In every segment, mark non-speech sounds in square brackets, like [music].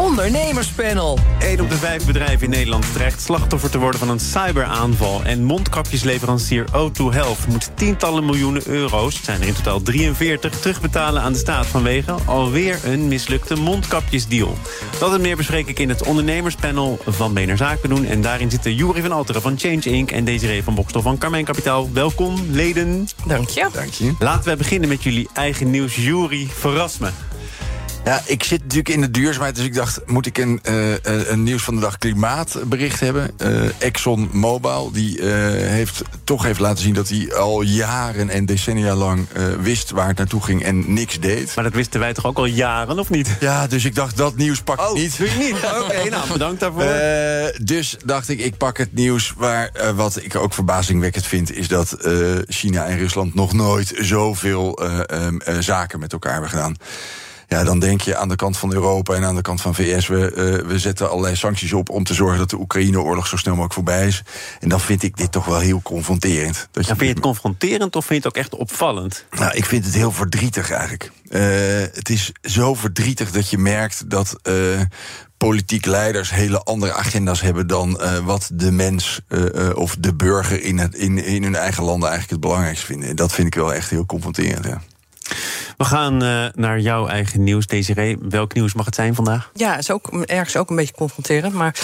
Ondernemerspanel. 1 op de vijf bedrijven in Nederland dreigt slachtoffer te worden van een cyberaanval. En mondkapjesleverancier O2 Health moet tientallen miljoenen euro's, het zijn er in totaal 43, terugbetalen aan de staat vanwege alweer een mislukte mondkapjesdeal. Dat en meer bespreek ik in het ondernemerspanel van BNR Zaken doen. En daarin zitten Jury van Alteren van Change Inc. en Desiree van Bokstel van Carmijn Kapitaal. Welkom, leden. Dank je. Dank je. Laten we beginnen met jullie eigen nieuws. Jury, verras me. Ja, ik zit natuurlijk in de duurzaamheid, dus ik dacht... moet ik een, eh, een nieuws van de dag klimaatbericht hebben? Uh, Exxon Mobil, die uh, heeft, toch heeft laten zien... dat hij al jaren en decennia lang wist waar het naartoe ging en niks deed. Maar dat wisten wij toch ook al jaren, of niet? Ja, dus ik dacht, dat nieuws pak ik oh, niet. doe je niet? [laughs] Oké, nou, bedankt daarvoor. dus dacht ik, ik pak het nieuws waar... wat ik ook verbazingwekkend vind... is dat China en Rusland nog nooit zoveel um, zaken met elkaar hebben gedaan. Ja, dan denk je aan de kant van Europa en aan de kant van VS... we, uh, we zetten allerlei sancties op om te zorgen dat de Oekraïne-oorlog zo snel mogelijk voorbij is. En dan vind ik dit toch wel heel confronterend. Dat ja, vind je het confronterend of vind je het ook echt opvallend? Nou, ik vind het heel verdrietig eigenlijk. Uh, het is zo verdrietig dat je merkt dat... Uh, politiek leiders hele andere agenda's hebben dan uh, wat de mens uh, uh, of de burger in, het, in, in hun eigen landen eigenlijk het belangrijkste vinden. En dat vind ik wel echt heel confronterend. Ja. We gaan uh, naar jouw eigen nieuws, Desiree. Welk nieuws mag het zijn vandaag? Ja, is ook ergens ook een beetje confronterend. Maar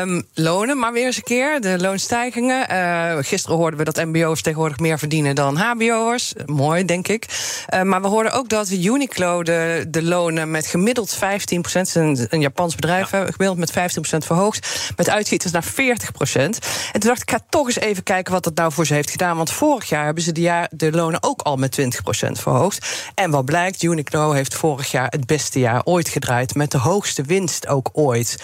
um, lonen, maar weer eens een keer. De loonstijgingen. Uh, gisteren hoorden we dat MBO's tegenwoordig meer verdienen dan HBO'ers. Mooi, denk ik. Uh, maar we hoorden ook dat Uniqlo de, de lonen met gemiddeld 15 procent, een, een Japans bedrijf, ja. gemiddeld met 15 procent verhoogd. Met uitschieters naar 40 procent. En toen dacht ik, ga toch eens even kijken wat dat nou voor ze heeft gedaan. Want vorig jaar hebben ze de, jaar, de lonen ook al met 20 procent verhoogd. En wat blijkt, Uniqlo heeft vorig jaar het beste jaar ooit gedraaid. Met de hoogste winst ook ooit.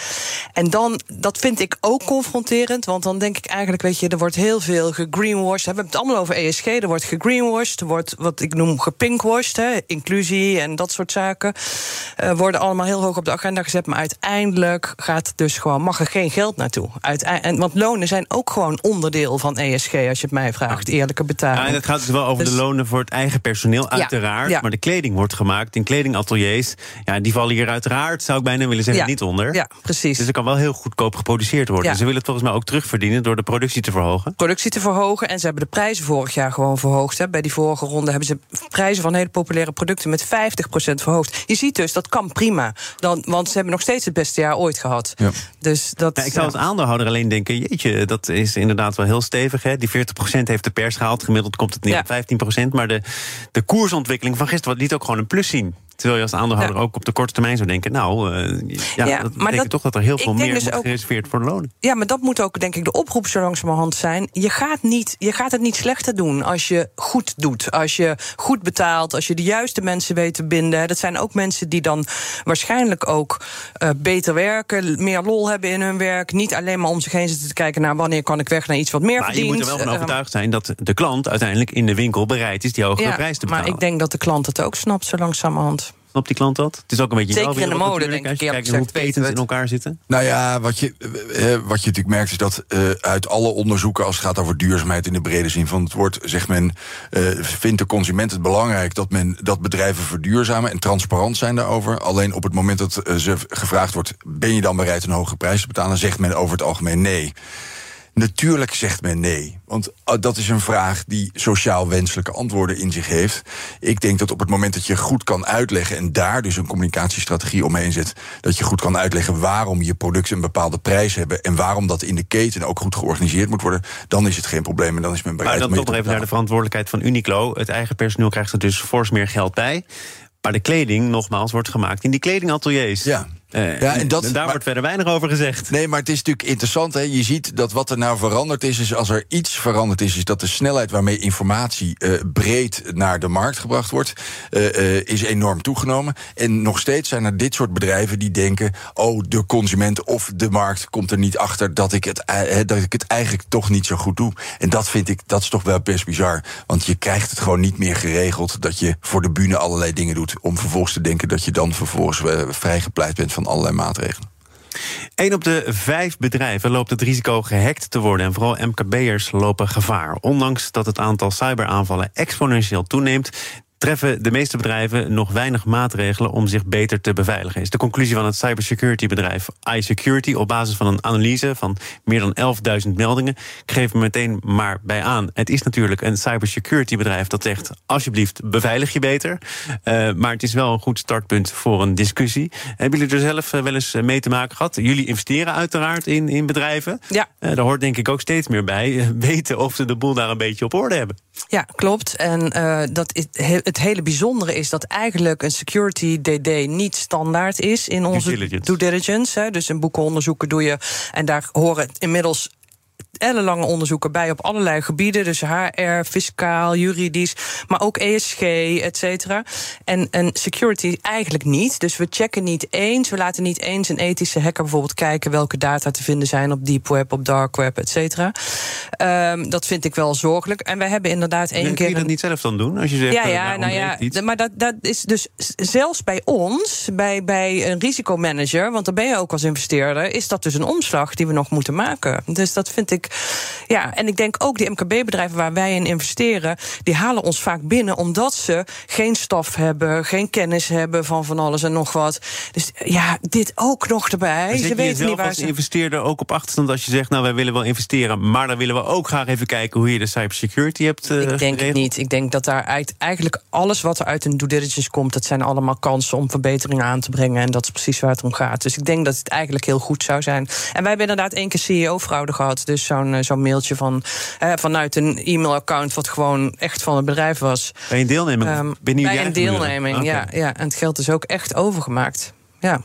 En dan, dat vind ik ook confronterend. Want dan denk ik eigenlijk, weet je, er wordt heel veel gegreenwashed. We hebben het allemaal over ESG. Er wordt gegreenwashed. Er wordt wat ik noem gepinkwashed. Hè, inclusie en dat soort zaken. Uh, worden allemaal heel hoog op de agenda gezet. Maar uiteindelijk gaat het dus gewoon, mag er geen geld naartoe. Uiteindelijk, want lonen zijn ook gewoon onderdeel van ESG, als je het mij vraagt. Eerlijke betaling. Ja, en het gaat dus wel over dus, de lonen voor het eigen personeel, uiteraard. Ja, ja. Maar de kleding wordt gemaakt in kledingateliers. Ja, die vallen hier uiteraard, zou ik bijna willen zeggen, ja. niet onder. Ja, precies. Dus er kan wel heel goedkoop geproduceerd worden. Ja. Ze willen het volgens mij ook terugverdienen door de productie te verhogen. Productie te verhogen. En ze hebben de prijzen vorig jaar gewoon verhoogd. Hè. Bij die vorige ronde hebben ze prijzen van hele populaire producten met 50% verhoogd. Je ziet dus, dat kan prima. Dan, want ze hebben nog steeds het beste jaar ooit gehad. Ja. Dus dat, ja, ik zou als aandeelhouder alleen denken, jeetje, dat is inderdaad wel heel stevig. Hè? Die 40% heeft de pers gehaald. Gemiddeld komt het neer op 15%. Maar de, de koersontwikkeling van gisteren liet ook gewoon een plus zien. Terwijl je als aandeelhouder ook op de korte termijn zou denken... nou, uh, ja, ja, dat betekent dat, toch dat er heel veel meer dus wordt gereserveerd voor de lonen. Ja, maar dat moet ook, denk ik, de oproep zo langzamerhand zijn. Je gaat, niet, je gaat het niet slechter doen als je goed doet. Als je goed betaalt, als je de juiste mensen weet te binden. Dat zijn ook mensen die dan waarschijnlijk ook uh, beter werken... meer lol hebben in hun werk. Niet alleen maar om zich heen zitten te kijken... naar wanneer kan ik weg naar iets wat meer maar verdient. je moet er wel van overtuigd zijn dat de klant uiteindelijk in de winkel bereid is... die hogere ja, prijs te betalen. Maar ik denk dat de klant het ook snapt zo langzamerhand. Snapt die klant dat? Het is ook een beetje Zeker in de mode, denk ik. Kijken hoe patents in elkaar zitten. Nou ja, wat je, uh, wat je natuurlijk merkt is dat uh, uit alle onderzoeken... als het gaat over duurzaamheid in de brede zin van het woord... zegt men, uh, vindt de consument het belangrijk dat, men, dat bedrijven verduurzamen... en transparant zijn daarover. Alleen op het moment dat ze gevraagd wordt... ben je dan bereid een hoge prijs te betalen... zegt men over het algemeen nee. Natuurlijk zegt men nee. Want dat is een vraag die sociaal wenselijke antwoorden in zich heeft. Ik denk dat op het moment dat je goed kan uitleggen... en daar dus een communicatiestrategie omheen zet... dat je goed kan uitleggen waarom je producten een bepaalde prijs hebben... en waarom dat in de keten ook goed georganiseerd moet worden... dan is het geen probleem en dan is men bereid... Maar dan toch nog even naar de verantwoordelijkheid van Uniqlo. Het eigen personeel krijgt er dus fors meer geld bij. Maar de kleding, nogmaals, wordt gemaakt in die kledingateliers. Ja. Uh, ja, en, dat, daar wordt verder weinig over gezegd. Nee, maar het is natuurlijk interessant. Hè? Je ziet dat wat er nou veranderd is, is als er iets veranderd is, is dat de snelheid waarmee informatie uh, breed naar de markt gebracht wordt, uh, is enorm toegenomen. En nog steeds zijn er dit soort bedrijven die denken: oh, de consument of de markt komt er niet achter dat ik het, dat ik het eigenlijk toch niet zo goed doe. En dat vind ik, dat is toch wel best bizar. Want je krijgt het gewoon niet meer geregeld dat je voor de bühne allerlei dingen doet. Om vervolgens te denken dat je dan vervolgens vrijgepleit bent van allerlei maatregelen. Een op de vijf bedrijven loopt het risico gehackt te worden. En vooral MKB'ers lopen gevaar. Ondanks dat het aantal cyberaanvallen exponentieel toeneemt treffen de meeste bedrijven nog weinig maatregelen om zich beter te beveiligen. Is de conclusie van het cybersecurity bedrijf iSecurity op basis van een analyse van meer dan 11.000 meldingen. Ik geef me meteen maar bij aan. Het is natuurlijk een cybersecurity bedrijf dat zegt: alsjeblieft, beveilig je beter. Uh, maar het is wel een goed startpunt voor een discussie. Hebben jullie er zelf eh, wel eens eh, mee te maken gehad? Jullie investeren uiteraard in, in bedrijven. Ja. Uh, daar hoort denk ik ook steeds meer bij. weten of ze de boel daar een beetje op orde hebben. Ja, klopt. En uh, dat is, het hele bijzondere is dat eigenlijk een security DD niet standaard is in onze due diligence. Due diligence hè. Dus een boekenonderzoeken doe je. En daar horen inmiddels ellenlange onderzoeken bij op allerlei gebieden. Dus HR, fiscaal, juridisch, maar ook ESG, et cetera. En, en security eigenlijk niet. Dus we checken niet eens, we laten niet eens een ethische hacker bijvoorbeeld kijken welke data te vinden zijn op deep web, op dark web, et cetera. Um, dat vind ik wel zorgelijk. En wij hebben inderdaad één keer. Kun je dat niet zelf dan doen? Als je zegt, ja, ja, nou ja, maar dat, dat is dus zelfs bij ons, bij, bij een risicomanager, want daar ben je ook als investeerder, is dat dus een omslag die we nog moeten maken. Dus dat vind ik ja, en ik denk ook die MKB-bedrijven waar wij in investeren, die halen ons vaak binnen omdat ze geen staf hebben, geen kennis hebben van van alles en nog wat. Dus ja, dit ook nog erbij. Ze weten niet waar als ze investeerder ook op achterstand als je zegt, nou wij willen wel investeren, maar dan willen we ook graag even kijken hoe je de cybersecurity hebt. Uh, ik denk het niet. Ik denk dat daar eigenlijk alles wat er uit een due diligence komt, dat zijn allemaal kansen om verbeteringen aan te brengen. En dat is precies waar het om gaat. Dus ik denk dat het eigenlijk heel goed zou zijn. En wij hebben inderdaad één keer CEO-fraude gehad. Dus zo zo'n eh, zo'n mailtje van, uh, vanuit een e-mailaccount... wat gewoon echt van het bedrijf was. Bij een deelneming? Um, bij een deelneming, ja, ja. En het geld is ook echt overgemaakt. Ja.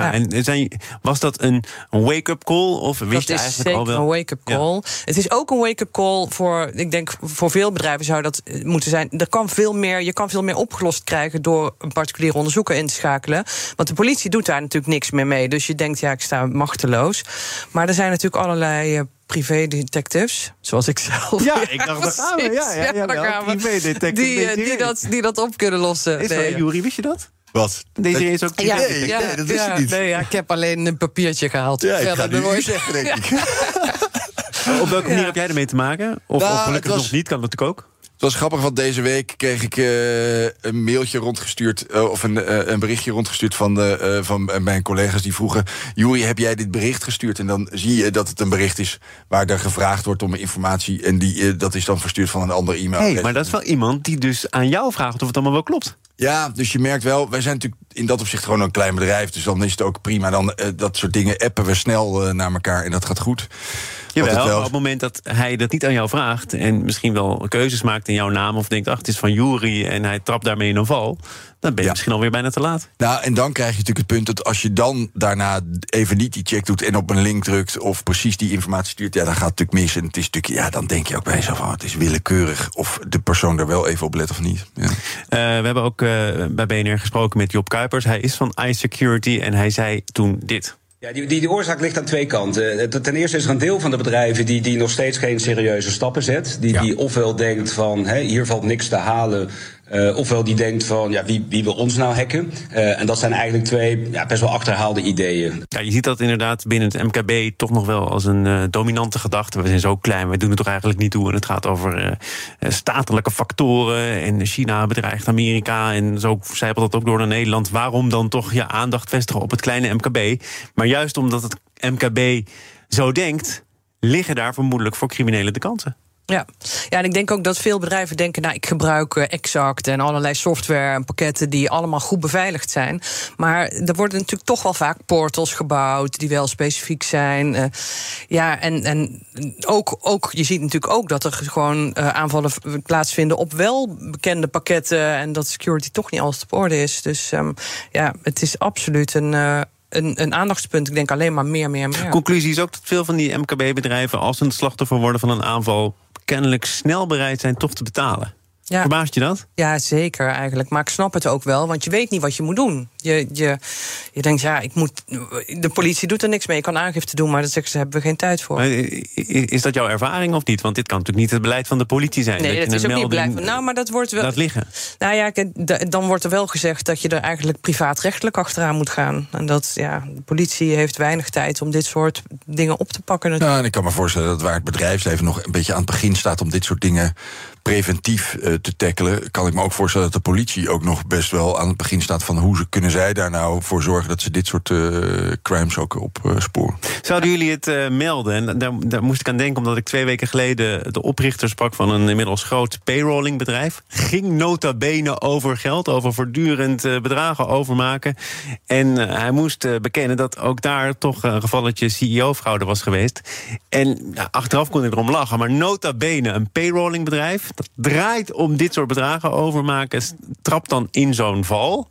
Ja, en zijn, was dat een, wake-up call? Of wist dat je eigenlijk al wel? een wake-up call. Het is ook een wake-up call voor, ik denk, voor veel bedrijven zou dat eh, moeten zijn. Er kan veel meer, je kan veel meer opgelost krijgen door een particuliere onderzoeker in te schakelen. Want de politie doet daar natuurlijk niks meer mee. Dus je denkt, ja, ik sta machteloos. Maar er zijn natuurlijk allerlei. Uh, privé-detectives, zoals ik zelf. Ja, [laughs] ik dacht, dat gaan we. Ja, ja, ja, ja privé-detectives. Die, uh, die, dat, die dat op kunnen lossen. Is nee. Jury, wist je dat? Wat? Deze is ook ja, nee, ja, nee, dat is ja, niet. Nee, ja, ik heb alleen een papiertje gehaald. Ja, ik ga het nooit zeggen, denk ik. [laughs] Op welke manier heb jij ermee te maken? Of, nou, of gelukkig was... nog niet, kan natuurlijk ook. Het was grappig, want deze week kreeg ik uh, een mailtje rondgestuurd... Uh, of een, uh, een berichtje rondgestuurd van, de, van mijn collega's die vroegen... Juri, heb jij dit bericht gestuurd? En dan zie je dat het een bericht is waar er gevraagd wordt om informatie... en die, dat is dan verstuurd van een ander e-mail. Hey, maar dat is wel iemand die dus aan jou vraagt of het allemaal wel klopt. Ja, dus je merkt wel, wij zijn natuurlijk in dat opzicht gewoon een klein bedrijf... dus dan is het ook prima. Dan dat soort dingen appen we snel naar elkaar en dat gaat goed. Jawel, wel... maar op het moment dat hij dat niet aan jou vraagt... en misschien wel keuzes maakt in jouw naam... of denkt, ach, het is van Jury en hij trapt daarmee in een val... dan ben je ja. misschien alweer bijna te laat. Nou, en dan krijg je natuurlijk het punt dat als je dan daarna even niet die check doet... en op een link drukt of precies die informatie stuurt... ja, dan gaat het natuurlijk mis. En het is natuurlijk, ja, dan denk je ook bij jezelf... Oh, het is willekeurig of de persoon er wel even op let of niet. Ja. Uh, we hebben ook bij BNR gesproken met Job Kuipers. Hij is van iSecurity en hij zei toen dit... Ja, die, die, die, oorzaak ligt aan twee kanten. Eh, ten eerste is er een deel van de bedrijven die, die nog steeds geen serieuze stappen zet. Die, ja. die ofwel denkt van hè, hier valt niks te halen. Uh, ofwel die denkt van, ja, wie, wie wil ons nou hacken? Uh, en dat zijn eigenlijk twee ja, best wel achterhaalde ideeën. Ja, je ziet dat inderdaad binnen het MKB toch nog wel als een uh, dominante gedachte. We zijn zo klein, we doen het toch eigenlijk niet toe. En het gaat over statelijke factoren. En China bedreigt Amerika. En zo zijpelt dat ook door naar Nederland. Waarom dan toch je aandacht vestigen op het kleine MKB? Maar juist omdat het MKB zo denkt, liggen daar vermoedelijk voor criminelen de kansen. Ja. ja, en ik denk ook dat veel bedrijven denken... nou, ik gebruik Exact en allerlei software en pakketten... die allemaal goed beveiligd zijn. Maar er worden natuurlijk toch wel vaak portals gebouwd... die wel specifiek zijn. Uh, ja, en, en ook, ook, je ziet natuurlijk ook dat er gewoon uh, aanvallen plaatsvinden... op wel bekende pakketten... en dat security toch niet alles op orde is. Dus um, ja, het is absoluut een... Een, een aandachtspunt. Ik denk alleen maar meer, meer, meer. Conclusie is ook dat veel van die MKB-bedrijven, als ze een slachtoffer worden van een aanval, kennelijk snel bereid zijn toch te betalen. Ja. Verbaast je dat? Ja, zeker eigenlijk. Maar ik snap het ook wel, want je weet niet wat je moet doen. Je, je, je denkt, ja, ik moet, de politie doet er niks mee. Je kan aangifte doen, maar dat zeggen ze, hebben we geen tijd voor. Maar is dat jouw ervaring of niet? Want dit kan natuurlijk niet het beleid van de politie zijn. Nee, dat, je is een ook niet melding beleid van. Nou, maar dat wordt wel. Laat liggen. Nou ja, dan wordt er wel gezegd dat je er eigenlijk privaatrechtelijk achteraan moet gaan. En dat, ja, de politie heeft weinig tijd om dit soort dingen op te pakken. natuurlijk. Ja, en ik kan me voorstellen dat waar het bedrijfsleven nog een beetje aan het begin staat om dit soort dingen preventief eh, te tackelen, kan ik me ook voorstellen dat de politie ook nog best wel aan het begin staat van hoe ze kunnen zij daar nou voor zorgen dat ze dit soort eh, crimes ook opsporen. Zouden jullie het eh, melden? En daar, moest ik aan denken, omdat ik twee weken geleden de oprichter sprak van een inmiddels groot payrollingbedrijf. Ging nota bene over geld, over voortdurend eh, bedragen overmaken. En eh, hij moest eh, bekennen dat ook daar toch een gevalletje CEO-fraude was geweest. En achteraf kon ik erom lachen, maar nota bene een payrollingbedrijf, dat draait om dit soort bedragen overmaken, trapt dan in zo'n val.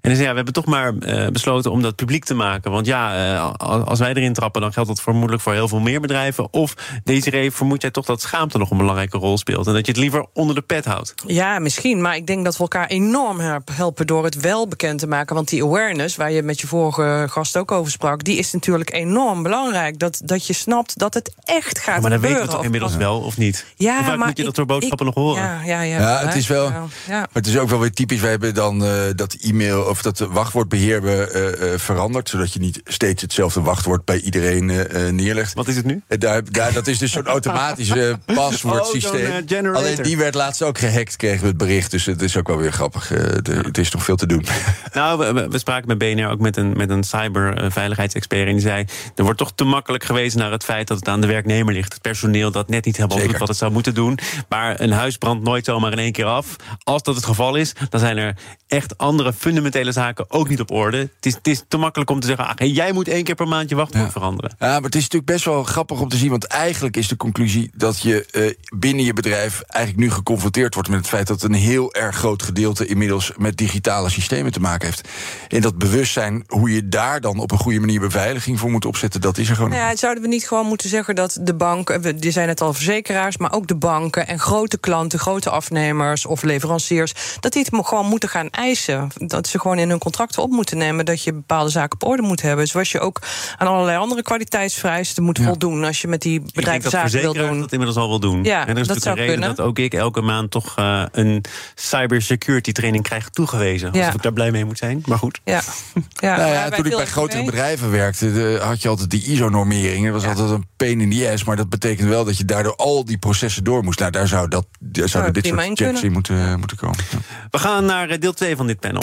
En dan zei ja, we hebben toch maar eh, besloten om dat publiek te maken. Want ja, eh, als- wij erin trappen, dan geldt dat vermoedelijk voor heel veel meer bedrijven. Of Desiree, vermoed jij toch dat schaamte nog een belangrijke rol speelt? En dat je het liever onder de pet houdt? Ja, misschien. Maar ik denk dat we elkaar enorm help- helpen door het wel bekend te maken. Want die awareness, waar je met je vorige gast ook over sprak, die is natuurlijk enorm belangrijk. Dat, dat je snapt dat het echt gaat Ja, maar dan weten gebeuren. we toch Of- inmiddels wel, of niet? Ja, Hoe vaak maar moet je dat ik- soort boodschappen ik- nog horen? Ja, ja, ja, Ja, het is wel. Maar het is ook wel weer typisch. Wij hebben dan eh, dat e-mail of dat wachtwoordbeheer eh, eh, veranderd. Zodat je niet steeds hetzelfde wachtwoord bij iedereen eh, neerlegt. Wat is het nu? Daar, daar, dat is dus zo'n automatisch eh, [laughs] paswoordsysteem. Oh, generator. Alleen die werd laatst ook gehackt, kregen we het bericht. Dus het is ook wel weer grappig. De- het is nog veel te doen. [laughs] Nou, we- we, we spraken met BNR ook met een, met een cyberveiligheidsexpert. En die zei, er wordt toch te makkelijk gewezen naar het feit dat het aan de werknemer ligt. Het personeel dat net niet helemaal Zeker. doet wat het zou moeten doen. Maar een huis brandt nooit zomaar in één keer af. Als dat het geval is, dan zijn er echt andere fundamentele zaken ook niet op orde. Het is, het is te makkelijk om te zeggen, ah, jij moet één keer per maand je wachtwoord Ja. veranderen. Ja, maar het is natuurlijk best wel grappig om te zien. Want eigenlijk is de conclusie dat je eh, binnen je bedrijf eigenlijk nu geconfronteerd wordt met het feit dat een heel erg groot gedeelte inmiddels met digitale systemen te maken heeft. En dat bewustzijn, hoe je daar dan op een goede manier beveiliging voor moet opzetten, dat is er gewoon. Nou ja, zouden we niet gewoon moeten zeggen dat de banken, die zijn het al verzekeraars, maar ook de banken en grote klanten, grote afnemers of leveranciers, dat die het gewoon moeten gaan eisen. Dat ze gewoon in hun contracten op moeten nemen dat je bepaalde zaken op orde moet hebben. Zoals je ook aan allerlei andere kwaliteitsvereisten moet Ja. voldoen als je met die bedrijven dat zaken wil doen. dat inmiddels al wil doen. Ja, en er is dat natuurlijk zou een reden kunnen. dat ook ik elke maand toch eh, een cybersecurity training krijg toegewezen. Ja. Alsof ik daar blij mee moet zijn. Maar goed. Ja. [laughs] Ja, Nou ja, toen ik bij grotere bedrijven werkte, de- had je altijd die ISO-normering. Dat was Ja. altijd een pain in the ass. Maar dat betekent wel dat je daardoor al die processen door moest. Nou, daar zou dat, daar zouden dit soort in checks kunnen. in moeten, moeten komen. Ja. We gaan naar eh, deel 2 van dit panel.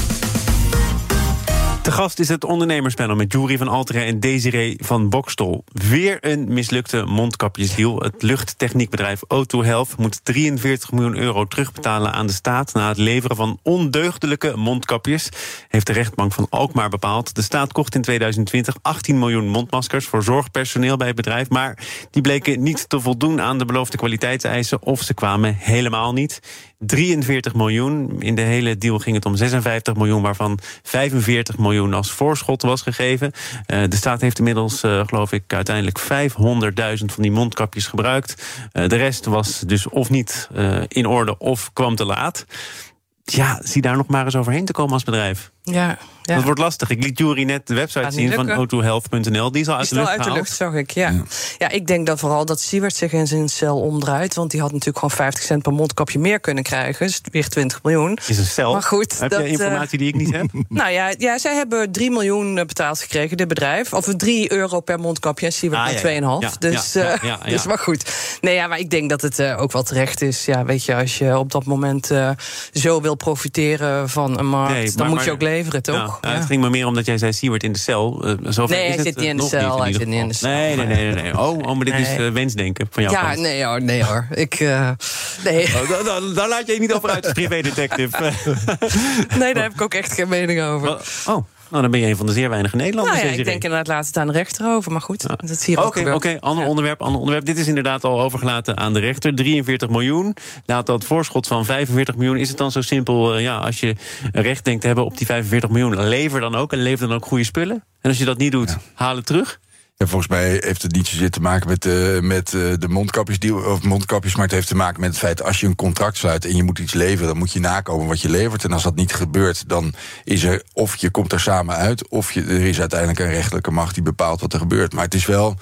Te gast is het ondernemerspanel met Jury van Alteren en Desiree van Bokstol. Weer een mislukte mondkapjesdeal. Het luchttechniekbedrijf O2 Health moet 43 miljoen euro terugbetalen aan de staat... na het leveren van ondeugdelijke mondkapjes, heeft de rechtbank van Alkmaar bepaald. De staat kocht in 2020 18 miljoen mondmaskers voor zorgpersoneel bij het bedrijf... maar die bleken niet te voldoen aan de beloofde kwaliteitseisen... of ze kwamen helemaal niet. 43 miljoen. In de hele deal ging het om 56 miljoen, waarvan 45 miljoen als voorschot was gegeven. Eh, de staat heeft inmiddels, eh, geloof ik, uiteindelijk 500.000 van die mondkapjes gebruikt. Eh, de rest was dus of niet in orde of kwam te laat. Ja, zie daar nog maar eens overheen te komen als bedrijf. Ja, ja. Dat wordt lastig. Ik liet Jury net de website zien van lukken. o2health.nl. Die is al uit Is de lucht al uit de lucht, zag ik, ja. ja. ik denk dat vooral dat Siewert zich in zijn cel omdraait. Want die had natuurlijk gewoon 50 cent per mondkapje meer kunnen krijgen. Dus weer 20 miljoen. Is een cel. Maar goed, Heb dat, je eh, informatie die ik niet heb? [laughs] Nou ja, ja, zij hebben 3 miljoen eh, betaald gekregen, dit bedrijf. Of 3 euro per mondkapje en Siewert Ah, maar ja, 2,5. ja. Ja, [laughs] dus, eh, dus maar goed. Nee, ja, maar ik denk dat het ook wel terecht is. Ja, weet je, als je op dat moment zo wil profiteren van een markt... Nee, dan moet je ook leveren, Ja. Het ging me meer omdat jij zei Siewert in de cel. Eh, zover Nee, is hij het, zit niet eh, in de nog cel, hij ieder zit niet in de geval. cel. Nee, nee, nee. nee. Oh, oh, maar dit is eh, wensdenken van jou. Ja, nee hoor, nee hoor. Ik, eh, nee. Oh, daar, daar laat je je niet over uit privédetective. [laughs] nee, daar heb ik ook echt geen mening over. oh, Nou, dan ben je een van de zeer weinige Nederlanders. Nou ja, ik denk inderdaad laat het aan de rechter over. Maar goed, dat is hier ook Oké, gebeurd. oké, ander onderwerp, ander onderwerp. Dit is inderdaad al overgelaten aan de rechter. 43 miljoen. Laat dat voorschot van 45 miljoen. Is het dan zo simpel, eh, ja, als je recht denkt te hebben op die 45 miljoen, lever dan ook en lever dan ook goede spullen? En als je dat niet doet, haal het terug? Volgens mij heeft het niet zozeer te maken met, eh, met eh, de mondkapjesdeal, of mondkapjes, maar het heeft te maken met het feit als je een contract sluit en je moet iets leveren, dan moet je nakomen wat je levert. En als dat niet gebeurt, dan is er of je komt er samen uit, of je, er is uiteindelijk een rechtelijke macht die bepaalt wat er gebeurt. Maar het is wel,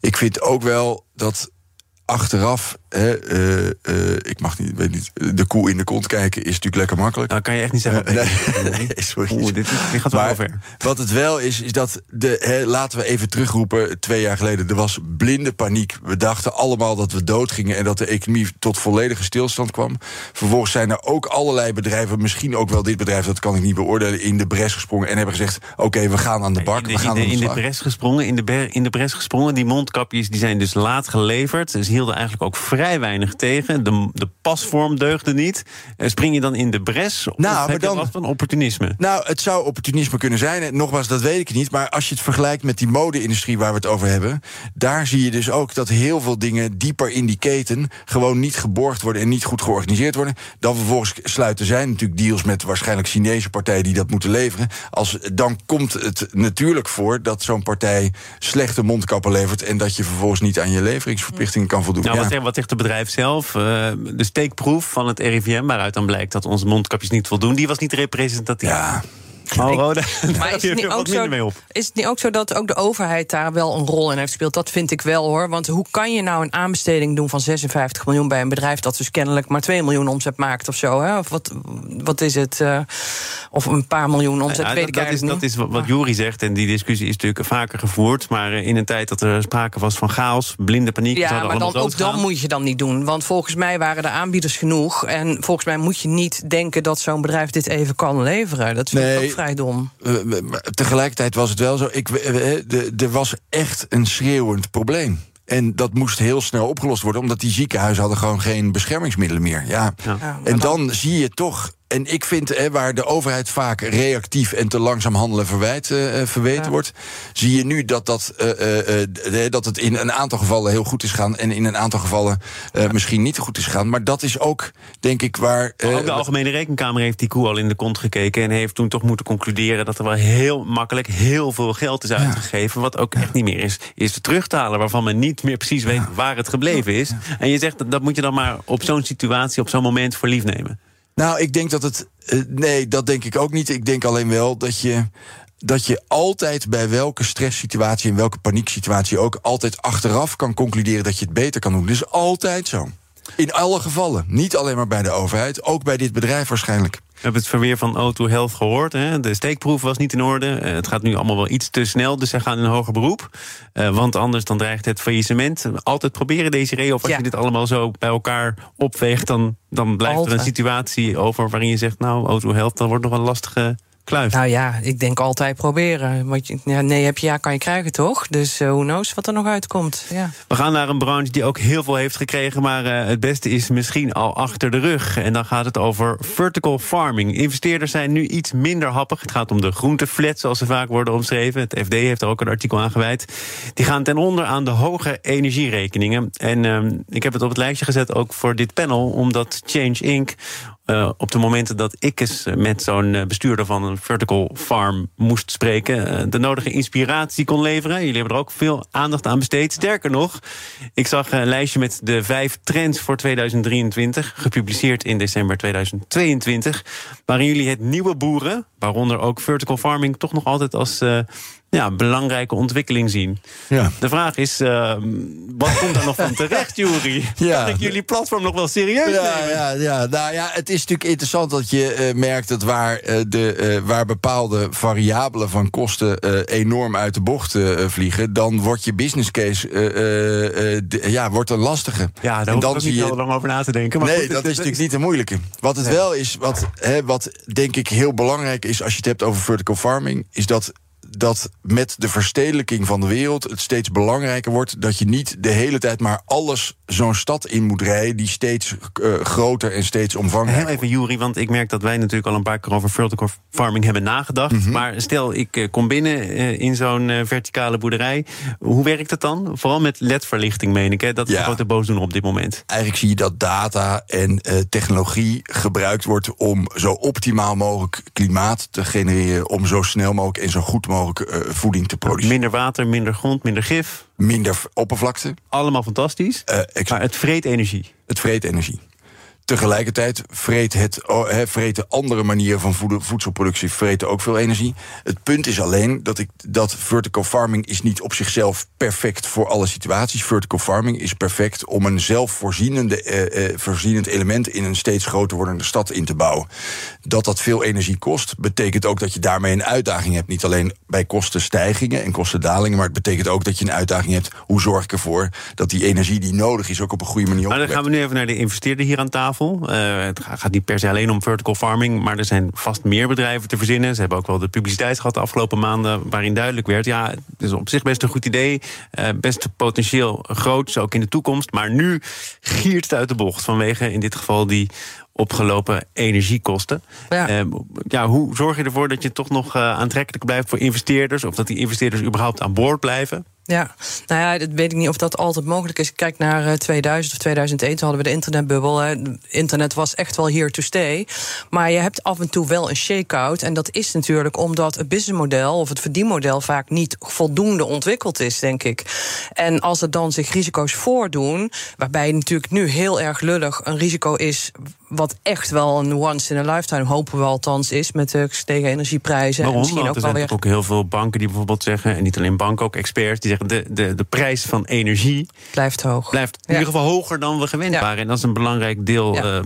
ik vind ook wel dat achteraf, hè, eh, eh, ik mag niet, weet niet, de koe in de kont kijken is natuurlijk lekker makkelijk. Nou, kan je echt niet zeggen. Eh, nee, [laughs] nee, sorry. Oeh, dit, dit gaat wel Maar ver. Wat het wel is, is dat de, hè, laten we even terugroepen. Twee jaar geleden, er was blinde paniek. We dachten allemaal dat we doodgingen en dat de economie tot volledige stilstand kwam. Vervolgens zijn er ook allerlei bedrijven, misschien ook wel dit bedrijf, dat kan ik niet beoordelen, in de bres gesprongen en hebben gezegd: oké, we gaan aan de bak. In de, we gaan in de, in bres gesprongen, in de, ber- in de bres gesprongen. Die mondkapjes die zijn dus laat geleverd. Ze hielden eigenlijk ook vrij weinig tegen. De, de pasvorm deugde niet. Eh, Spring je dan in de bres? Of Nou, maar dan- van opportunisme? Nou, het zou opportunisme kunnen zijn. En nogmaals, dat weet ik niet. Maar als je het vergelijkt met die mode-industrie waar we het over hebben. daar zie je dus ook dat heel veel dingen dieper in die keten. gewoon niet geborgd worden en niet goed georganiseerd worden. Dan vervolgens sluiten zij natuurlijk deals met waarschijnlijk Chinese partijen die dat moeten leveren. Als, dan komt het natuurlijk voor dat zo'n partij slechte mondkappen levert. en dat je vervolgens niet aan je leveringsverplichtingen kan voldoen. Nou, Ja. wat, wat zegt het bedrijf zelf? Eh, de steekproef van het RIVM, waaruit dan blijkt dat onze mondkapjes niet voldoen, die was niet representatief. ja. Oh, Roda, [laughs] Maar daar is het, niet ook zo, mee op. is het niet ook zo dat ook de overheid daar wel een rol in heeft gespeeld? Dat vind ik wel hoor. Want hoe kan je nou een aanbesteding doen van 56 miljoen bij een bedrijf dat dus kennelijk maar 2 miljoen omzet maakt of zo? Hè? Of wat, wat is het? eh, of een paar miljoen omzet, Ja, weet ik dat, dat is, dat is wat, wat Jury zegt. En die discussie is natuurlijk vaker gevoerd. Maar eh, in een tijd dat er sprake was van chaos, blinde paniek. we Ja, maar dan, ook dan doodgaan. moet je dan niet doen. Want volgens mij waren er aanbieders genoeg. En volgens mij moet je niet denken dat zo'n bedrijf dit even kan leveren. Dat vind ik Nee. Ook vrij dom. Eh, maar tegelijkertijd was het wel zo. Ik, eh, eh, de- er was echt een schreeuwend probleem. En dat moest heel snel opgelost worden, omdat die ziekenhuizen hadden gewoon geen beschermingsmiddelen meer. Ja. En dan zie je toch. En ik vind, hè, waar de overheid vaak reactief en te langzaam handelen verwijt, eh, eh, verweten Ja. wordt, zie je nu dat, dat, eh, dat het in een aantal gevallen heel goed is gegaan en in een aantal gevallen misschien niet goed is gegaan. Maar dat is ook, denk ik, waar. ook de Algemene Rekenkamer heeft die koe al in de kont gekeken. En heeft toen toch moeten concluderen dat er wel heel makkelijk heel veel geld is uitgegeven. Wat ook echt niet meer is, is terug te halen. Waarvan men niet meer precies weet waar het gebleven is. En je zegt dat, dat moet je dan maar op zo'n situatie, op zo'n moment voor lief nemen. Nou, ik denk dat het. eh, nee, dat denk ik ook niet. Ik denk alleen wel dat je. Dat je altijd bij welke stresssituatie en welke panieksituatie ook altijd achteraf kan concluderen dat je het beter kan doen. Is altijd zo. In alle gevallen. Niet alleen maar bij de overheid, ook bij dit bedrijf waarschijnlijk. We hebben het verweer van O2 Health gehoord. Hè? De steekproef was niet in orde. Eh, het gaat nu allemaal wel iets te snel, dus zij gaan in een hoger beroep. Eh, want anders dan dreigt het faillissement. Altijd proberen deze reden, of als Ja. je dit allemaal zo bij elkaar opweegt... dan, dan blijft er een situatie over waarin je zegt... nou, O2 Health, dan wordt nog wel een lastige kluif. Nou ja, ik denk altijd proberen. Want ja, nee heb je ja, kan je krijgen toch? Dus eh who knows wat er nog uitkomt. Ja. We gaan naar een branche die ook heel veel heeft gekregen... maar eh, het beste is misschien al achter de rug. En dan gaat het over vertical farming. Investeerders zijn nu iets minder happig. Het gaat om de groenteflats, zoals ze vaak worden omschreven. Het FD heeft er ook een artikel aan gewijd. Die gaan ten onder aan de hoge energierekeningen. En ehm, ik heb het op het lijstje gezet ook voor dit panel... omdat Change Inc. eh, op de momenten dat ik eens met zo'n eh, bestuurder van een vertical farm moest spreken, eh, de nodige inspiratie kon leveren. Jullie hebben er ook veel aandacht aan besteed. Sterker nog, ik zag een lijstje met de vijf trends voor 2023, gepubliceerd in december 2022, waarin jullie het nieuwe boeren, waaronder ook vertical farming, toch nog altijd als eh, ja, belangrijke ontwikkeling zien. Ja. De vraag is, eh, wat komt daar nog van terecht, [laughs] Jury? Ja. Kan ik jullie platform nog wel serieus Ja, nemen? ja, ja. Nou ja, het is natuurlijk interessant dat je eh, merkt dat waar, eh, de, waar bepaalde variabelen van kosten enorm uit de bocht vliegen, dan wordt je business case de- ja, wordt een lastige. Ja, daar en hoef ik dan ook zie niet je. heel lang over na te denken. Maar nee, goed, dat is natuurlijk niet de moeilijke. Wat het wel is, wat, hè, wat denk ik heel belangrijk is als je het hebt over vertical farming, is dat dat met de verstedelijking van de wereld het steeds belangrijker wordt dat je niet de hele tijd maar alles zo'n stad in moet rijden die steeds uh, groter en steeds omvangrijker Heel even, Jury, want ik merk dat wij natuurlijk al een paar keer over vertical farming hebben nagedacht. Mhm. Maar stel, ik uh, kom binnen uh, in zo'n verticale boerderij. Hoe werkt het dan? Vooral met ledverlichting, meen ik. Hè? Dat is Ja. grote boosdoener op dit moment. Eigenlijk zie je dat data en eh, technologie gebruikt wordt om zo optimaal mogelijk klimaat te genereren, om zo snel mogelijk en zo goed mogelijk eh, voeding te produceren. Minder water, minder grond, minder gif. Minder oppervlakte, Allemaal fantastisch. eh, Maar het vreet energie. het vreet energie. Tegelijkertijd vreet het, vreten andere manieren van voedselproductie vreten ook veel energie. Het punt is alleen dat, ik, dat vertical farming is niet op zichzelf perfect voor alle situaties. Vertical farming is perfect om een zelfvoorzienende eh, eh, voorzienend element in een steeds groter wordende stad in te bouwen. Dat dat veel energie kost, betekent ook dat je daarmee een uitdaging hebt. Niet alleen bij kostenstijgingen en kostendalingen, maar het betekent ook dat je een uitdaging hebt. Hoe zorg ik ervoor dat die energie die nodig is ook op een goede manier Maar dan gaan we nu even naar de investeerder hier aan tafel. Eh, het ga- gaat niet per se alleen om vertical farming, maar er zijn vast meer bedrijven te verzinnen. Ze hebben ook wel de publiciteit gehad de afgelopen maanden, waarin duidelijk werd: ja, het is op zich best een goed idee, eh, best potentieel groot, ook in de toekomst. Maar nu giert het uit de bocht vanwege in dit geval die opgelopen energiekosten. Ja. Eh, ja, hoe zorg je ervoor dat je toch nog eh, aantrekkelijk blijft voor investeerders, of dat die investeerders überhaupt aan boord blijven? Ja, nou ja, dat weet ik niet of dat altijd mogelijk is. Kijk naar eh, 2000 of 2001, toen hadden we de internetbubbel. Internet was echt wel here to stay. Maar je hebt af en toe wel een shake-out. En dat is natuurlijk omdat het businessmodel of het verdienmodel vaak niet voldoende ontwikkeld is, denk ik. En als er dan zich risico's voordoen, waarbij natuurlijk nu heel erg lullig een risico is. Wat echt wel een once in a lifetime, hopen we althans, is met de gestegen energieprijzen. Waarom? En misschien ook er wel zijn weer. ook heel veel banken die bijvoorbeeld zeggen, en niet alleen banken, ook experts, die zeggen de, de, de prijs van energie Blijft hoog. blijft in Ja. ieder geval hoger dan we gewend Ja. waren. En dat is een belangrijk deel. Ja. Ja,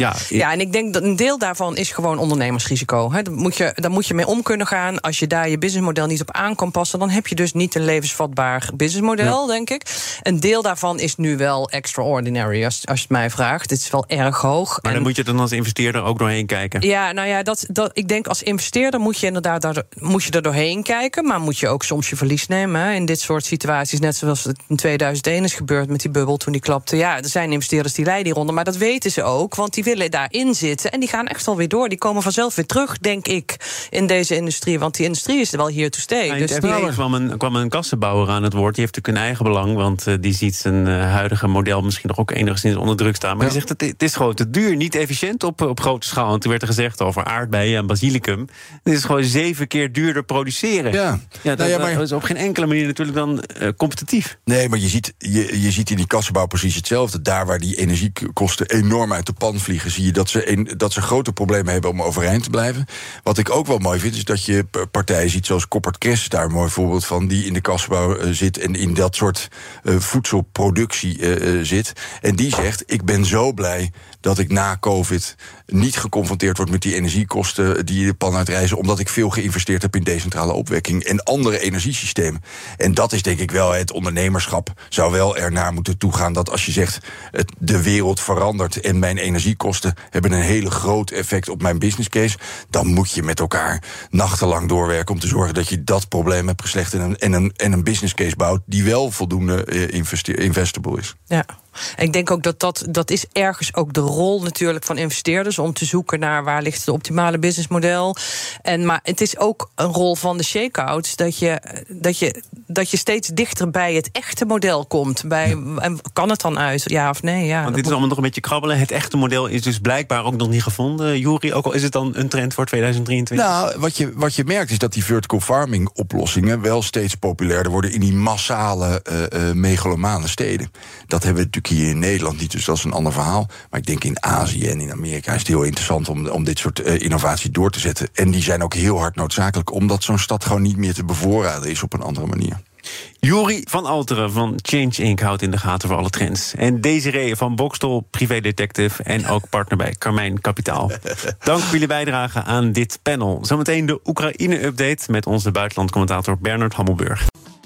ja, Ja, en ik denk dat een deel daarvan is gewoon ondernemersrisico. Hè. Daar, moet je, daar moet je mee om kunnen gaan. Als je daar je businessmodel niet op aan kan passen, dan heb je dus niet een levensvatbaar businessmodel, denk ik. Een deel daarvan is nu wel extraordinary, als, als je het mij vraagt. Het is wel erg hoog. maar En- dan moet je er dan als investeerder ook doorheen kijken. ja, nou ja, dat, dat, ik denk als investeerder moet je inderdaad daar, moet je er doorheen kijken. Maar moet je ook soms je verlies nemen hè, in dit soort situaties. Net zoals het in 2001 is gebeurd met die bubbel toen die klapte. Ja, er zijn investeerders die lijden hieronder. Maar dat weten ze ook, want die willen daarin zitten. En die gaan echt wel weer door. Die komen vanzelf weer terug, denk ik, in deze industrie. Want die industrie is er wel hier to stay. Ja, dus die- kwam een, kwam een kassenbouwer aan het woord. Die heeft natuurlijk een eigen belang, want eh, die ziet zijn eh, huidige model misschien nog ook enigszins onder druk staan. Maar Ja. hij zegt: het, het is gewoon te duur, niet efficiënt op, op grote schaal. En toen werd er gezegd over aardbeien en basilicum. Het is gewoon zeven keer duurder produceren. Ja. Ja, dat, Nou ja, maar- dat is op geen enkele manier natuurlijk dan eh, competitief. Nee, maar je ziet, je, je ziet in die kassenbouw precies hetzelfde. Daar waar die energiekosten enorm uit de pan vliegen, zie je dat ze, dat ze grote problemen hebben om overeind te blijven. Wat ik ook wel mooi vind, is dat je partijen ziet zoals Koppert Kress, daar een mooi voorbeeld van, die in de kassenbouw eh, zit en in dat soort eh, voedselproductie eh, zit. En die zegt: Ik ben zo blij dat ik na COVID niet geconfronteerd word met die energiekosten die de pan uitreizen, omdat ik veel geïnvesteerd heb in decentrale opwekking en andere energiesystemen. En dat is denk ik wel het ondernemerschap zou wel ernaar moeten toegaan dat als je zegt het, de wereld verandert en mijn energiekosten hebben een hele groot effect op mijn business case, dan moet je met elkaar nachtenlang doorwerken om te zorgen dat je dat probleem hebt geslecht en een, en een, en een business case bouwt die wel voldoende eh, investable is. Ja. Ik denk ook dat, dat dat is ergens ook de rol natuurlijk van investeerders om te zoeken naar waar ligt het optimale businessmodel. En maar het is ook een rol van de shakeouts dat je, dat je, dat je steeds dichter bij het echte model komt. Bij, en kan het dan uit, ja of nee? Ja, Want dit is moet- allemaal nog een beetje krabbelen. Het echte model is dus blijkbaar ook nog niet gevonden. Juri, ook al is het dan een trend voor 2023. Nou, wat je, wat je merkt is dat die vertical farming oplossingen wel steeds populairder worden in die massale eh eh, megalomane steden. Dat hebben we natuurlijk hier in Nederland niet, dus dat is een ander verhaal. Maar ik denk in Azië en in Amerika is het heel interessant om, om dit soort eh, innovatie door te zetten. En die zijn ook heel hard noodzakelijk, omdat zo'n stad gewoon niet meer te bevoorraden is op een andere manier. Juri van Alteren van Change Inc. houdt in de gaten voor alle trends. En Desiree van Bokstel, privédetective en ook partner bij Carmijn Kapitaal. [laughs] Dank voor jullie bijdrage aan dit panel. Zometeen de Oekraïne-update met onze buitenlandcommentator Bernard Hammelburg.